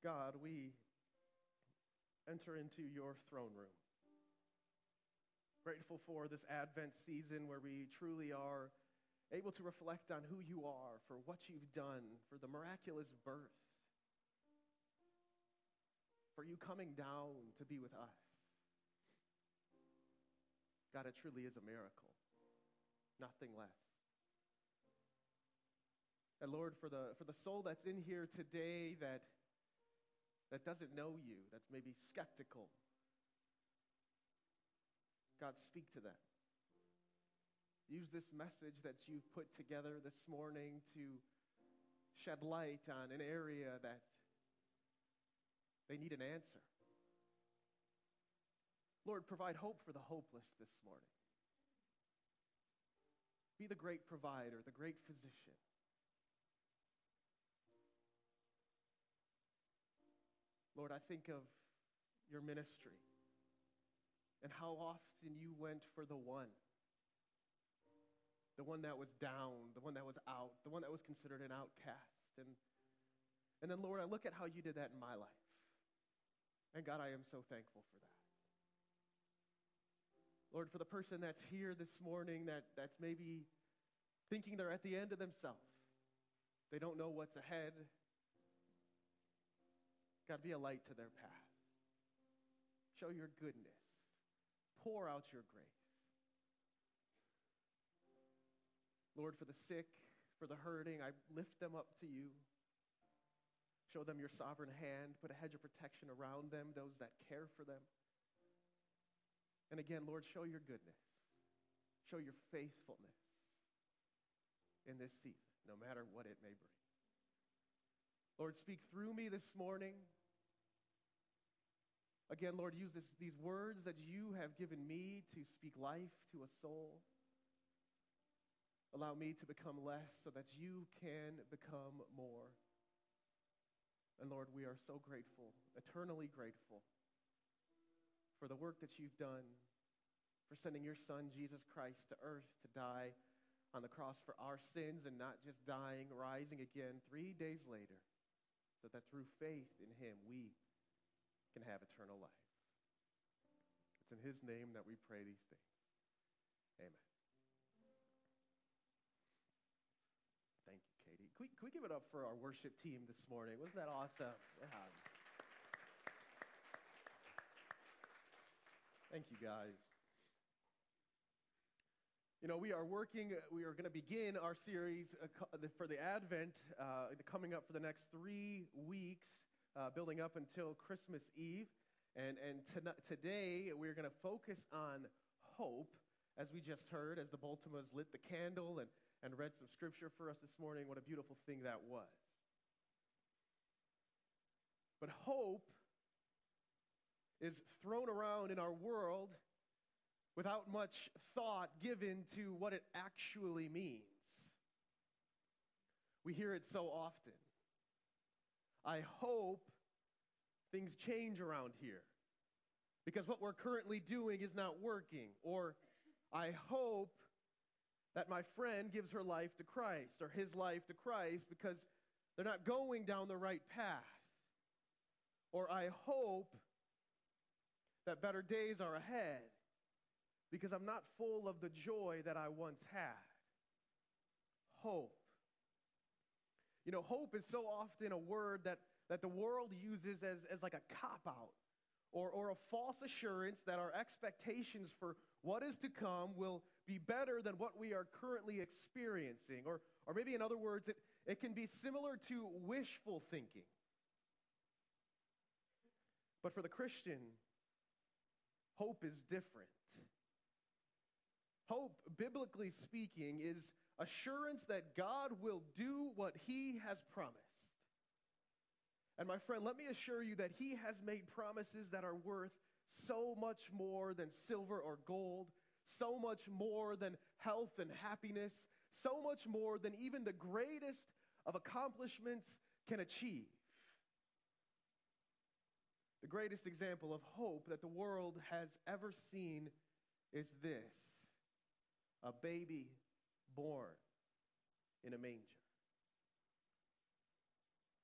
God, we enter into your throne room. Grateful for this Advent season where we truly are able to reflect on who you are, for what you've done, for the miraculous birth, for you coming down to be with us. God, it truly is a miracle, nothing less. And Lord, for the, for the soul that's in here today that, that doesn't know you, that's maybe skeptical, God, speak to them. Use this message that you've put together this morning to shed light on an area that they need an answer. Lord, provide hope for the hopeless this morning. Be the great provider, the great physician. Lord, I think of your ministry and how often you went for the one. The one that was down, the one that was out, the one that was considered an outcast. And, and then, Lord, I look at how you did that in my life. And God, I am so thankful for that. Lord, for the person that's here this morning that, that's maybe thinking they're at the end of themselves, they don't know what's ahead. God, be a light to their path. Show your goodness. Pour out your grace. Lord, for the sick, for the hurting, I lift them up to you. Show them your sovereign hand. Put a hedge of protection around them, those that care for them. And again, Lord, show your goodness. Show your faithfulness in this season, no matter what it may bring. Lord, speak through me this morning. Again, Lord, use this, these words that you have given me to speak life to a soul. Allow me to become less so that you can become more. And Lord, we are so grateful, eternally grateful, for the work that you've done, for sending your Son, Jesus Christ, to earth to die on the cross for our sins and not just dying, rising again three days later, so that through faith in him we can have eternal life. It's in his name that we pray these things. Amen. Thank you, Katie. Can we, can we give it up for our worship team this morning? Wasn't that awesome? Yeah. Thank you, guys. You know, we are working, we are going to begin our series uh, for the Advent uh, coming up for the next three weeks uh, building up until Christmas Eve. And, and today we're going to focus on hope, as we just heard, as the Baltimores lit the candle and, and read some scripture for us this morning. What a beautiful thing that was. But hope is thrown around in our world without much thought given to what it actually means. We hear it so often. I hope things change around here because what we're currently doing is not working. Or I hope that my friend gives her life to Christ or his life to Christ because they're not going down the right path. Or I hope that better days are ahead because I'm not full of the joy that I once had. Hope. You know, hope is so often a word that, that the world uses as, as like a cop out or, or a false assurance that our expectations for what is to come will be better than what we are currently experiencing. Or, or maybe, in other words, it, it can be similar to wishful thinking. But for the Christian, hope is different. Hope, biblically speaking, is assurance that God will do what he has promised. And my friend, let me assure you that he has made promises that are worth so much more than silver or gold, so much more than health and happiness, so much more than even the greatest of accomplishments can achieve. The greatest example of hope that the world has ever seen is this a baby born in a manger.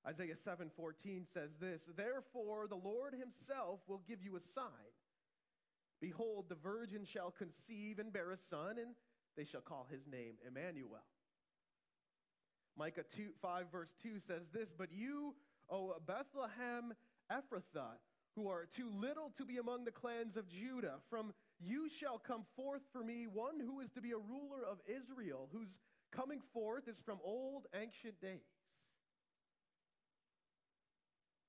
Isaiah 7:14 says this, "Therefore the Lord himself will give you a sign. Behold, the virgin shall conceive and bear a son, and they shall call his name Emmanuel." Micah 2, 5 verse 2 says this, "But you, O Bethlehem Ephrathah, who are too little to be among the clans of Judah, from you shall come forth for me one who is to be a ruler of Israel, whose coming forth is from old ancient days."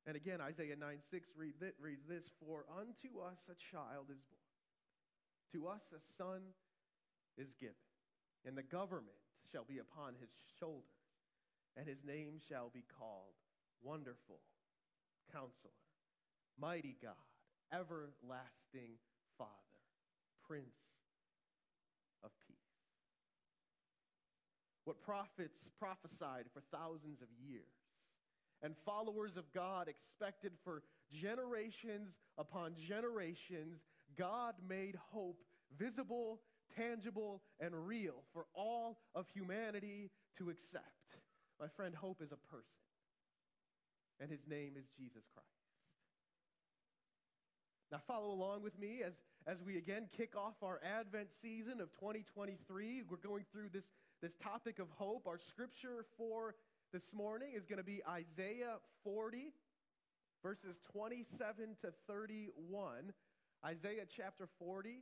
And again, Isaiah 9 6 read reads this For unto us a child is born, to us a son is given, and the government shall be upon his shoulders, and his name shall be called Wonderful Counselor, Mighty God, Everlasting Father, Prince of Peace. What prophets prophesied for thousands of years and followers of God expected for generations upon generations, God made hope visible, tangible, and real for all of humanity to accept. My friend, hope is a person, and his name is Jesus Christ. Now, follow along with me as, as we again kick off our Advent season of 2023. We're going through this, this topic of hope. Our scripture for this morning is going to be Isaiah 40, verses 27 to 31. Isaiah chapter 40,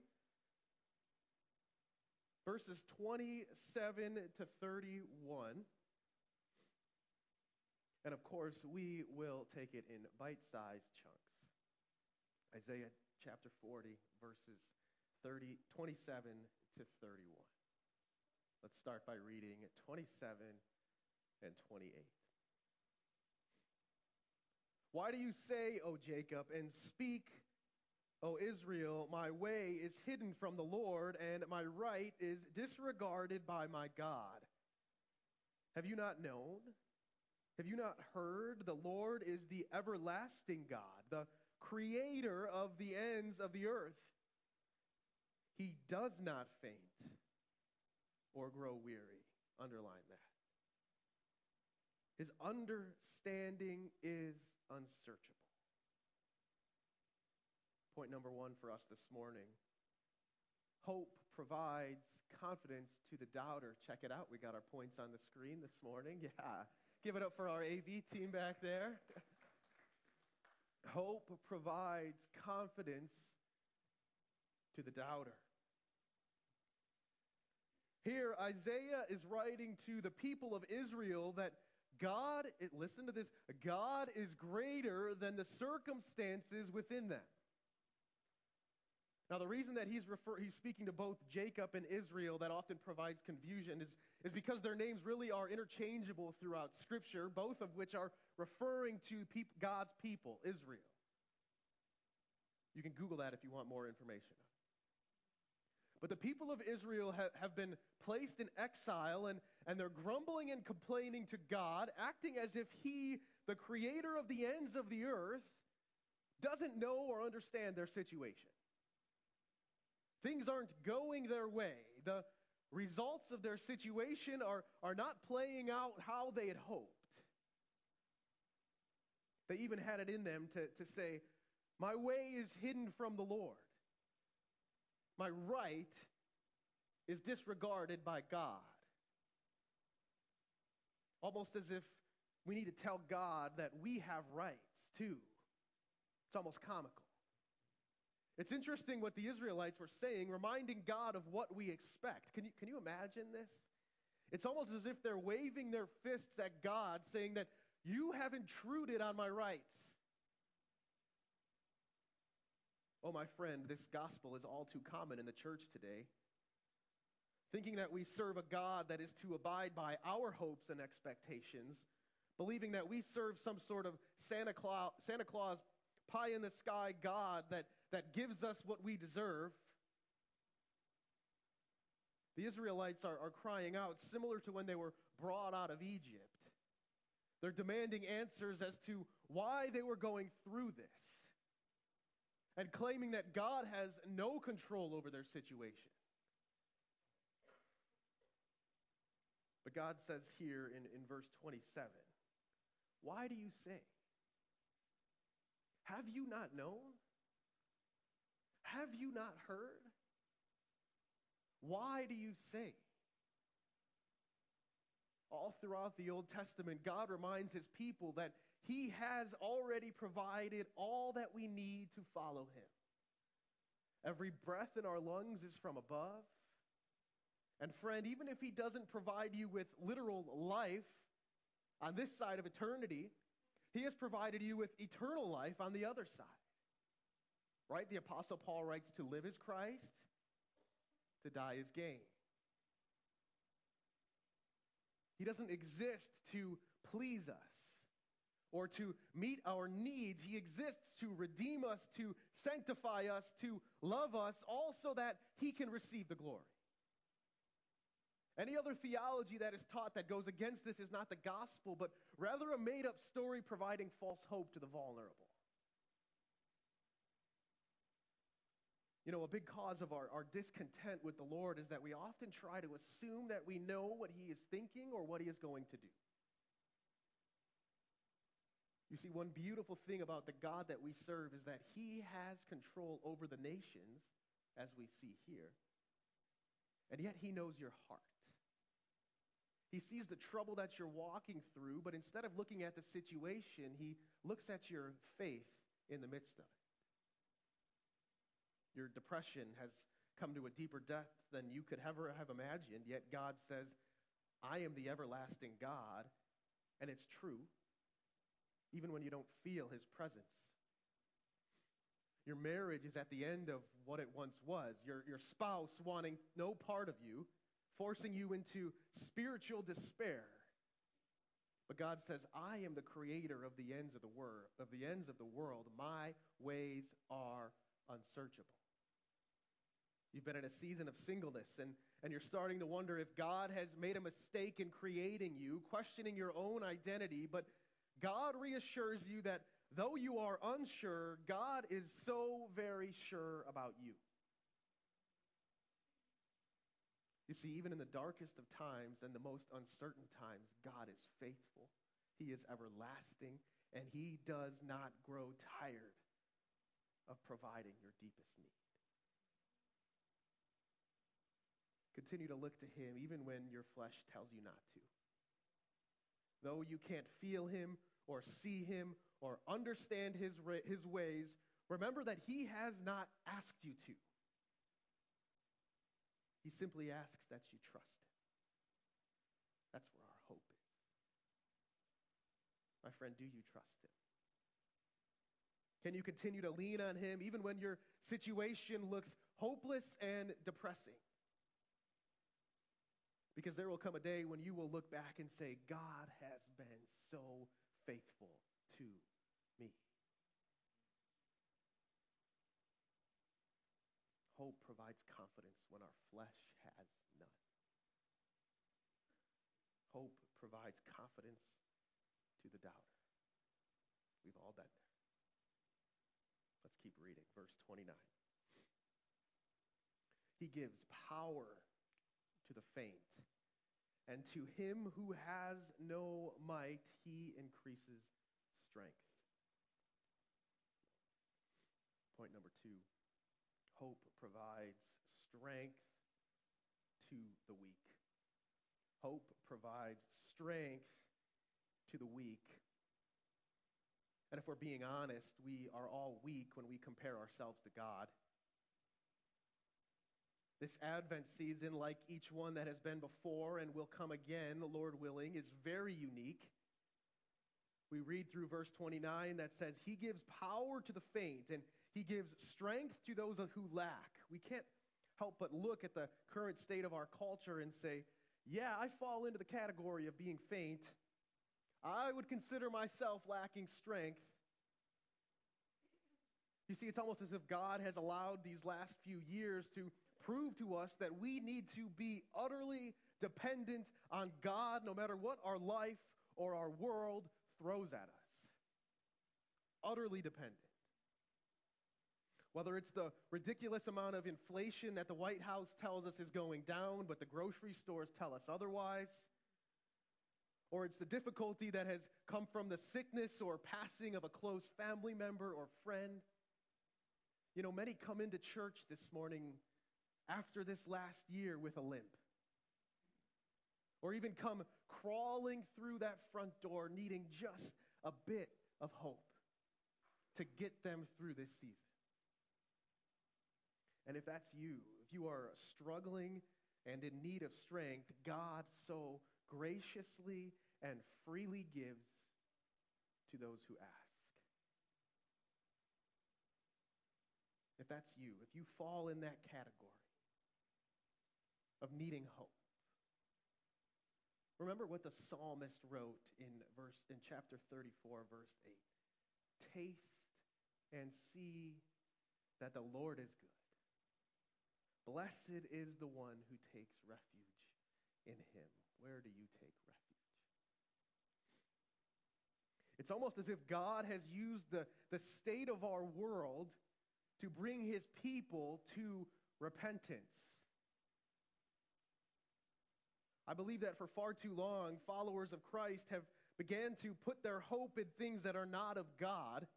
verses 27 to 31. And of course, we will take it in bite sized chunks. Isaiah chapter 40, verses 30, 27 to 31. Let's start by reading 27 and 28. Why do you say, O Jacob, and speak, O Israel, my way is hidden from the Lord, and my right is disregarded by my God? Have you not known? Have you not heard? The Lord is the everlasting God, the creator of the ends of the earth. He does not faint or grow weary. Underline that. His understanding is unsearchable. Point number one for us this morning hope provides confidence to the doubter. Check it out. We got our points on the screen this morning. Yeah. Give it up for our AV team back there. hope provides confidence to the doubter. Here, Isaiah is writing to the people of Israel that God, listen to this, God is greater than the circumstances within them. Now, the reason that he's, refer, he's speaking to both Jacob and Israel that often provides confusion is, is because their names really are interchangeable throughout Scripture, both of which are referring to peop, God's people, Israel. You can Google that if you want more information. But the people of Israel have, have been placed in exile and, and they're grumbling and complaining to God, acting as if He, the creator of the ends of the earth, doesn't know or understand their situation. Things aren't going their way. The results of their situation are, are not playing out how they had hoped. They even had it in them to, to say, My way is hidden from the Lord my right is disregarded by God. Almost as if we need to tell God that we have rights too. It's almost comical. It's interesting what the Israelites were saying, reminding God of what we expect. Can you, can you imagine this? It's almost as if they're waving their fists at God, saying that you have intruded on my rights. Oh, my friend, this gospel is all too common in the church today. Thinking that we serve a God that is to abide by our hopes and expectations, believing that we serve some sort of Santa Claus, Santa Claus pie in the sky God that, that gives us what we deserve. The Israelites are, are crying out, similar to when they were brought out of Egypt. They're demanding answers as to why they were going through this and claiming that God has no control over their situation. But God says here in, in verse 27 Why do you say? Have you not known? Have you not heard? Why do you say? All throughout the Old Testament, God reminds his people that he has already provided all that we need to follow him. Every breath in our lungs is from above. And friend, even if he doesn't provide you with literal life on this side of eternity, he has provided you with eternal life on the other side. Right? The Apostle Paul writes to live is Christ, to die is gain. He doesn't exist to please us or to meet our needs. He exists to redeem us, to sanctify us, to love us, all so that he can receive the glory. Any other theology that is taught that goes against this is not the gospel, but rather a made up story providing false hope to the vulnerable. You know, a big cause of our, our discontent with the Lord is that we often try to assume that we know what He is thinking or what He is going to do. You see, one beautiful thing about the God that we serve is that He has control over the nations, as we see here, and yet He knows your heart. He sees the trouble that you're walking through, but instead of looking at the situation, He looks at your faith in the midst of it. Your depression has come to a deeper depth than you could ever have imagined, yet God says, I am the everlasting God, and it's true, even when you don't feel his presence. Your marriage is at the end of what it once was. Your, your spouse wanting no part of you, forcing you into spiritual despair. But God says, I am the creator of the ends of the world of the ends of the world. My ways are unsearchable. You've been in a season of singleness and, and you're starting to wonder if God has made a mistake in creating you, questioning your own identity. But God reassures you that though you are unsure, God is so very sure about you. You see, even in the darkest of times and the most uncertain times, God is faithful. He is everlasting, and He does not grow tired of providing your deepest need. Continue to look to him even when your flesh tells you not to. Though you can't feel him or see him or understand his, his ways, remember that he has not asked you to. He simply asks that you trust him. That's where our hope is. My friend, do you trust him? Can you continue to lean on him even when your situation looks hopeless and depressing? Because there will come a day when you will look back and say, God has been so faithful to me. Hope provides confidence when our flesh has none. Hope provides confidence to the doubter. We've all been there. Let's keep reading. Verse 29. He gives power to the faint. And to him who has no might, he increases strength. Point number two hope provides strength to the weak. Hope provides strength to the weak. And if we're being honest, we are all weak when we compare ourselves to God. This Advent season, like each one that has been before and will come again, the Lord willing, is very unique. We read through verse 29 that says, He gives power to the faint and He gives strength to those who lack. We can't help but look at the current state of our culture and say, Yeah, I fall into the category of being faint. I would consider myself lacking strength. You see, it's almost as if God has allowed these last few years to prove to us that we need to be utterly dependent on God no matter what our life or our world throws at us. Utterly dependent. Whether it's the ridiculous amount of inflation that the White House tells us is going down, but the grocery stores tell us otherwise, or it's the difficulty that has come from the sickness or passing of a close family member or friend. You know, many come into church this morning after this last year with a limp, or even come crawling through that front door needing just a bit of hope to get them through this season. And if that's you, if you are struggling and in need of strength, God so graciously and freely gives to those who ask. If that's you, if you fall in that category of needing hope, remember what the psalmist wrote in verse in chapter 34 verse 8. Taste and see that the Lord is good. Blessed is the one who takes refuge in him. Where do you take refuge? It's almost as if God has used the, the state of our world to bring his people to repentance. I believe that for far too long, followers of Christ have began to put their hope in things that are not of God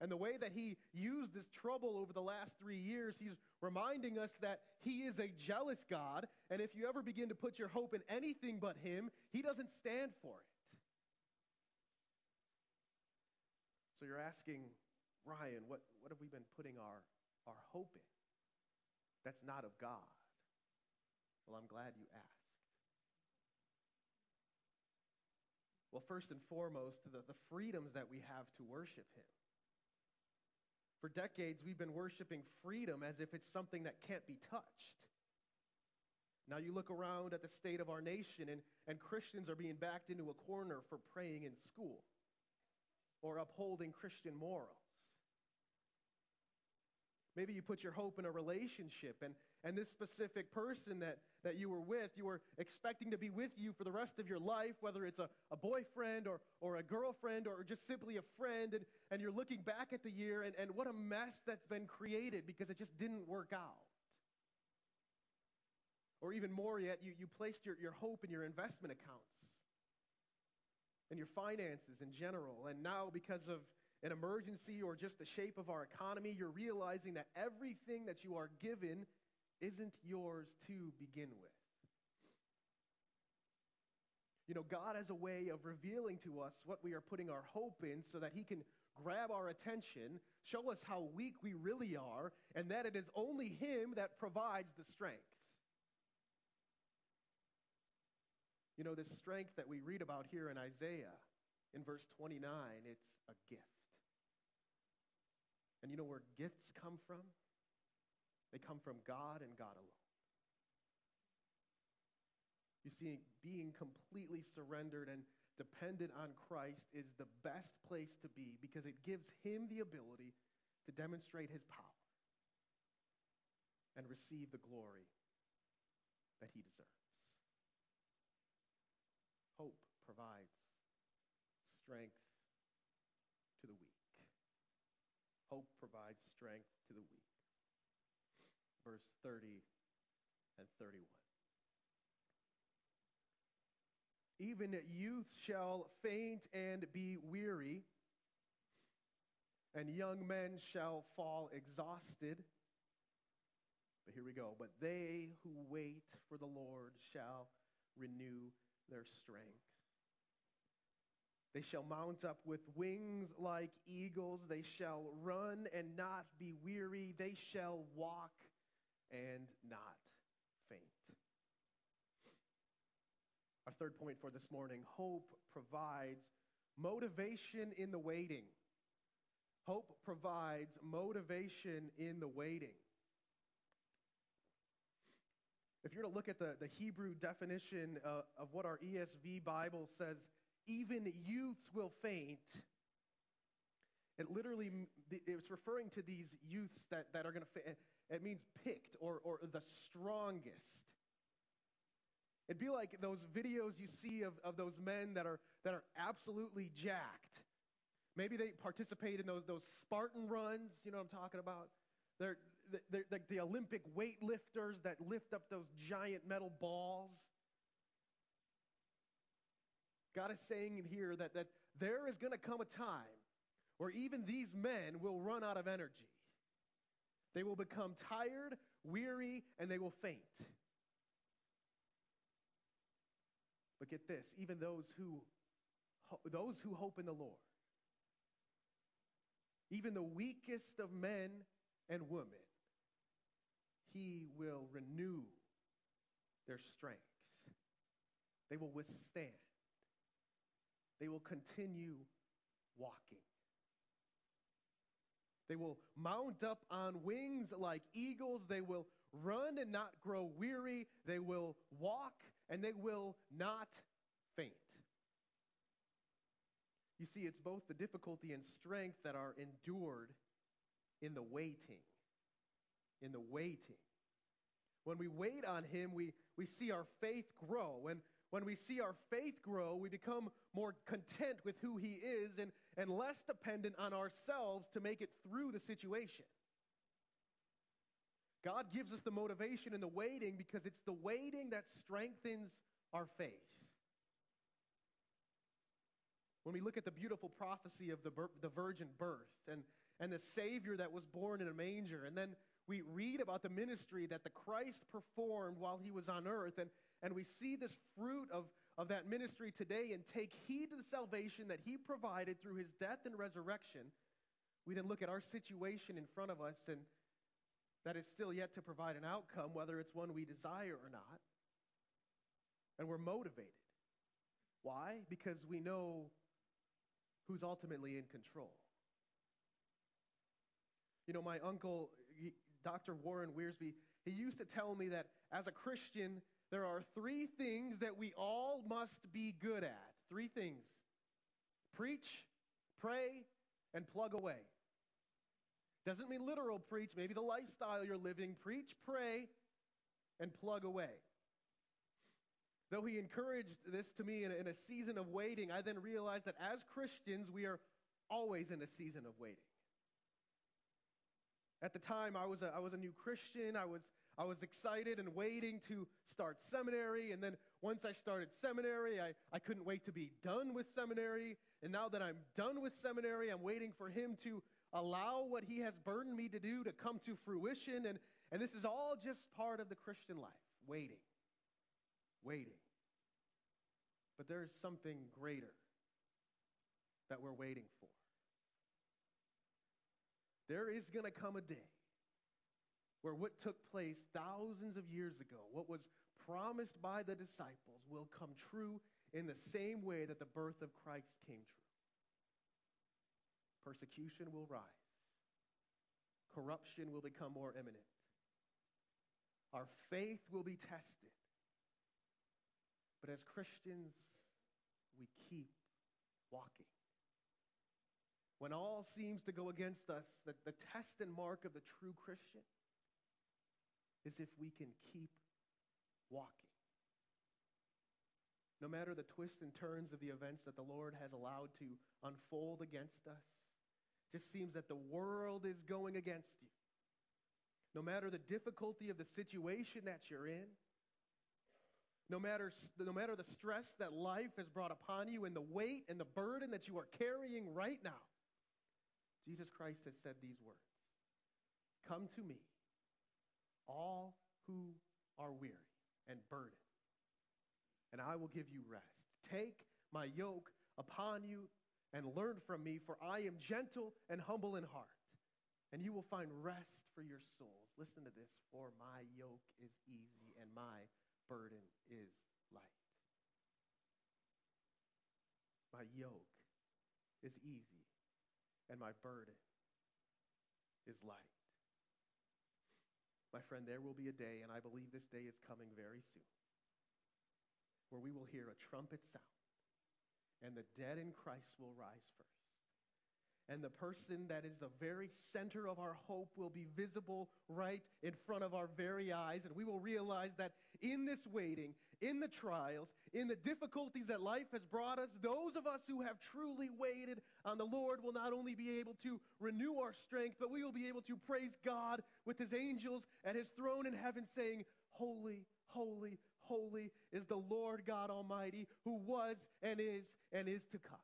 and the way that he used this trouble over the last three years, he's reminding us that he is a jealous God. And if you ever begin to put your hope in anything but him, he doesn't stand for it. So you're asking, Ryan, what, what have we been putting our, our hope in? That's not of God. Well, I'm glad you asked. Well, first and foremost, the, the freedoms that we have to worship him. For decades, we've been worshiping freedom as if it's something that can't be touched. Now you look around at the state of our nation, and, and Christians are being backed into a corner for praying in school or upholding Christian morals. Maybe you put your hope in a relationship, and, and this specific person that, that you were with, you were expecting to be with you for the rest of your life, whether it's a, a boyfriend or, or a girlfriend or just simply a friend, and, and you're looking back at the year, and, and what a mess that's been created because it just didn't work out. Or even more yet, you, you placed your, your hope in your investment accounts and your finances in general, and now because of an emergency or just the shape of our economy, you're realizing that everything that you are given isn't yours to begin with. You know, God has a way of revealing to us what we are putting our hope in so that He can grab our attention, show us how weak we really are, and that it is only Him that provides the strength. You know, this strength that we read about here in Isaiah in verse 29, it's a gift. And you know where gifts come from? They come from God and God alone. You see, being completely surrendered and dependent on Christ is the best place to be because it gives him the ability to demonstrate his power and receive the glory that he deserves. Hope provides strength to the weak. Hope provides strength to the weak. Verse 30 and 31. Even youth shall faint and be weary, and young men shall fall exhausted. But here we go. But they who wait for the Lord shall renew their strength. They shall mount up with wings like eagles. They shall run and not be weary. They shall walk and not faint. Our third point for this morning hope provides motivation in the waiting. Hope provides motivation in the waiting. If you're to look at the, the Hebrew definition uh, of what our ESV Bible says even youths will faint. It literally, it's referring to these youths that, that are going to faint. It means picked or, or the strongest. It'd be like those videos you see of, of those men that are, that are absolutely jacked. Maybe they participate in those, those Spartan runs, you know what I'm talking about? They're, they're like the Olympic weightlifters that lift up those giant metal balls. God is saying here that, that there is going to come a time where even these men will run out of energy. They will become tired, weary, and they will faint. But get this, even those who those who hope in the Lord, even the weakest of men and women, he will renew their strength. They will withstand. They will continue walking. They will mount up on wings like eagles. They will run and not grow weary. They will walk and they will not faint. You see, it's both the difficulty and strength that are endured in the waiting. In the waiting. When we wait on Him, we, we see our faith grow. And when we see our faith grow, we become more content with who He is and, and less dependent on ourselves to make it through the situation. God gives us the motivation and the waiting because it's the waiting that strengthens our faith. When we look at the beautiful prophecy of the, the virgin birth and, and the Savior that was born in a manger, and then we read about the ministry that the Christ performed while he was on earth, and, and we see this fruit of, of that ministry today and take heed to the salvation that he provided through his death and resurrection. We then look at our situation in front of us, and that is still yet to provide an outcome, whether it's one we desire or not. And we're motivated. Why? Because we know who's ultimately in control. You know, my uncle, he, Dr. Warren Wiersbe, he used to tell me that as a Christian, there are three things that we all must be good at. Three things preach, pray, and plug away. Doesn't mean literal preach, maybe the lifestyle you're living. Preach, pray, and plug away. Though he encouraged this to me in a, in a season of waiting, I then realized that as Christians, we are always in a season of waiting. At the time, I was a, I was a new Christian. I was, I was excited and waiting to start seminary. And then once I started seminary, I, I couldn't wait to be done with seminary. And now that I'm done with seminary, I'm waiting for him to allow what he has burdened me to do to come to fruition. And, and this is all just part of the Christian life waiting waiting. But there is something greater that we're waiting for. There is going to come a day where what took place thousands of years ago, what was promised by the disciples, will come true in the same way that the birth of Christ came true. Persecution will rise, corruption will become more imminent, our faith will be tested. But as Christians, we keep walking. When all seems to go against us, the, the test and mark of the true Christian is if we can keep walking. No matter the twists and turns of the events that the Lord has allowed to unfold against us, just seems that the world is going against you. No matter the difficulty of the situation that you're in, no matter, no matter the stress that life has brought upon you and the weight and the burden that you are carrying right now, Jesus Christ has said these words Come to me, all who are weary and burdened, and I will give you rest. Take my yoke upon you and learn from me, for I am gentle and humble in heart, and you will find rest for your souls. Listen to this for my yoke is easy and my burden is light. My yoke is easy and my burden is light. My friend, there will be a day, and I believe this day is coming very soon, where we will hear a trumpet sound, and the dead in Christ will rise first and the person that is the very center of our hope will be visible right in front of our very eyes. And we will realize that in this waiting, in the trials, in the difficulties that life has brought us, those of us who have truly waited on the Lord will not only be able to renew our strength, but we will be able to praise God with his angels at his throne in heaven, saying, Holy, holy, holy is the Lord God Almighty, who was and is and is to come.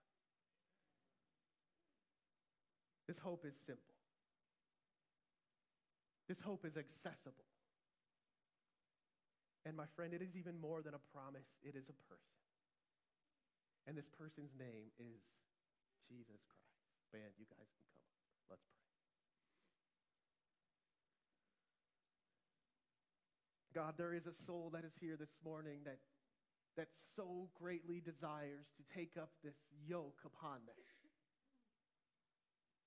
This hope is simple. This hope is accessible. And my friend, it is even more than a promise, it is a person. And this person's name is Jesus Christ. Band, you guys can come. Let's pray. God, there is a soul that is here this morning that, that so greatly desires to take up this yoke upon them.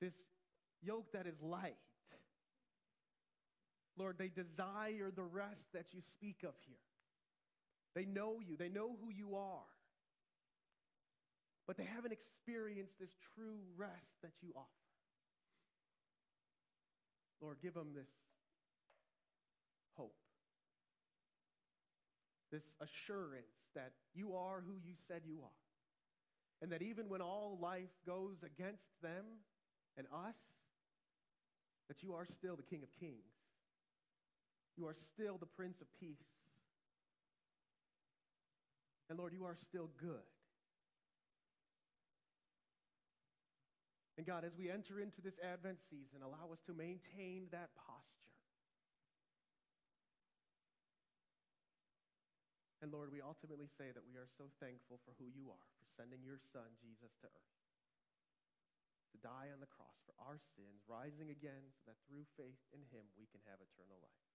This yoke that is light. Lord, they desire the rest that you speak of here. They know you, they know who you are, but they haven't experienced this true rest that you offer. Lord, give them this hope this assurance that you are who you said you are. And that even when all life goes against them and us, that you are still the King of Kings. You are still the Prince of Peace. And Lord, you are still good. And God, as we enter into this Advent season, allow us to maintain that posture And Lord, we ultimately say that we are so thankful for who you are, for sending your Son, Jesus, to earth to die on the cross for our sins, rising again so that through faith in him we can have eternal life.